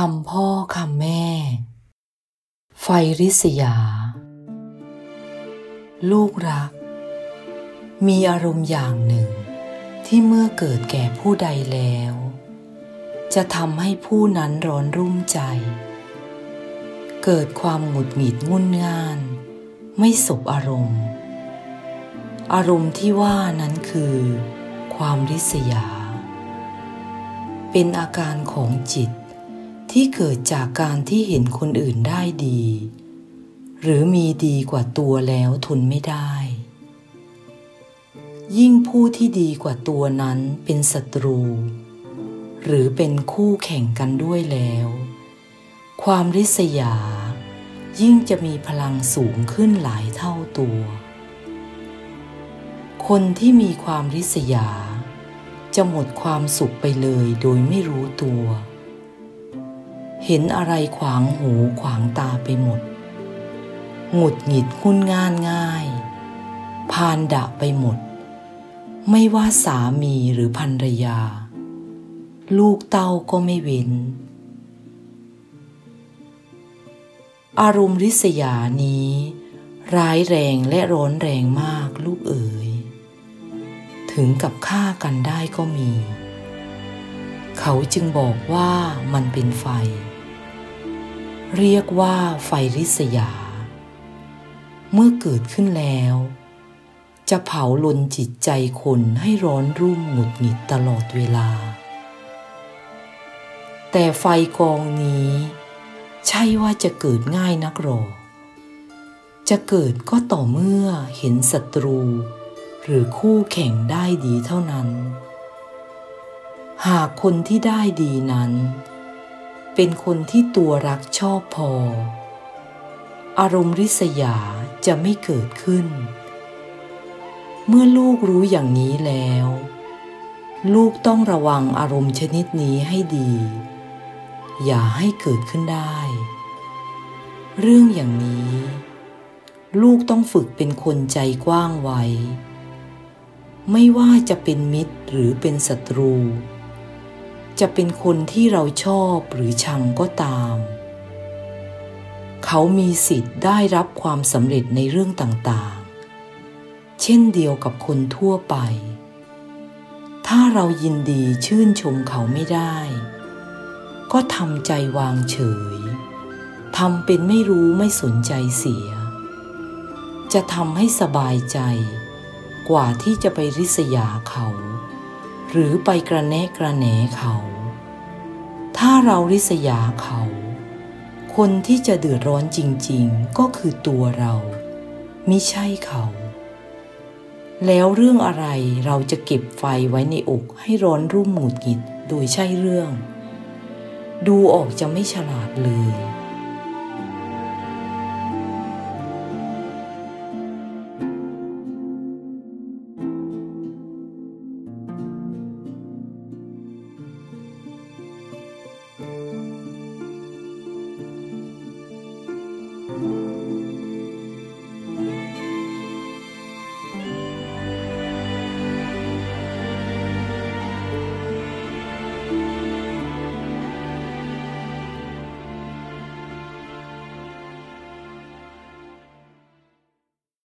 คำพ่อคำแม่ ไฟริษยา ลูกรัก มีอารมณ์อย่างหนึ่ง ที่เมื่อเกิดแก่ผู้ใดแล้ว จะทำให้ผู้นั้นร้อนรุ่มใจ เกิดความหงุดหงิดงุนง่าน ไม่สบอารมณ์ อารมณ์ที่ว่านั้นคือ ความริษยา เป็นอาการของจิต ที่เกิดจากการที่เห็นคนอื่นได้ดี หรือมีดีกว่าตัวแล้วทนไม่ได้ ยิ่งผู้ที่ดีกว่าตัวนั้นเป็นศัตรู หรือเป็นคู่แข่งกันด้วยแล้ว ความริษยา ยิ่งจะมีพลังสูงขึ้นหลายเท่าตัว คนที่มีความริษยา จะหมดความสุขไปเลยโดยไม่รู้ตัว เห็นอะไรขวางหูขวางตาไปหมด หงุดหงิดงุนงานง่าย พานดะไปหมด ไม่ว่าสามีหรือภรรยา ลูกเต้าก็ไม่เว้น อารมณ์ริษยานี้ ร้ายแรงและร้อนแรงมากลูกเอ๋ย ถึงกับฆ่ากันได้ก็มีเขาจึงบอกว่ามันเป็นไฟ เรียกว่าไฟริษยา เมื่อเกิดขึ้นแล้ว จะเผาลนจิตใจคนให้ร้อนรุ่มหงุดหงิดตลอดเวลา แต่ไฟกองนี้ ใช่ว่าจะเกิดง่ายนักหรอกจะเกิดก็ต่อเมื่อเห็นศัตรู หรือคู่แข่งได้ดีเท่านั้น หากคนที่ได้ดีนั้น เป็นคนที่ตัวรักชอบพอ อารมณ์ริษยาจะไม่เกิดขึ้น เมื่อลูกรู้อย่างนี้แล้ว ลูกต้องระวังอารมณ์ชนิดนี้ให้ดี อย่าให้เกิดขึ้นได้ เรื่องอย่างนี้ ลูกต้องฝึกเป็นคนใจกว้างไว้ ไม่ว่าจะเป็นมิตรหรือเป็นศัตรู จะเป็นคนที่เราชอบหรือชังก็ตาม เขามีสิทธิ์ได้รับความสำเร็จในเรื่องต่างๆ เช่นเดียวกับคนทั่วไป ถ้าเรายินดีชื่นชมเขาไม่ได้ ก็ทำใจวางเฉยทำเป็นไม่รู้ไม่สนใจเสีย จะทำให้สบายใจ กว่าที่จะไปริษยาเขา หรือไปกระแนะกระแหนเขา ถ้าเราริษยาเขา คนที่จะเดือดร้อนจริง ๆ ก็คือตัวเรา มิใช่เขา แล้วเรื่องอะไรเราจะเก็บไฟไว้ในอกให้ร้อนรุ่มหงุดหงิดโดยใช่เรื่อง ดูออกจะไม่ฉลาดเลย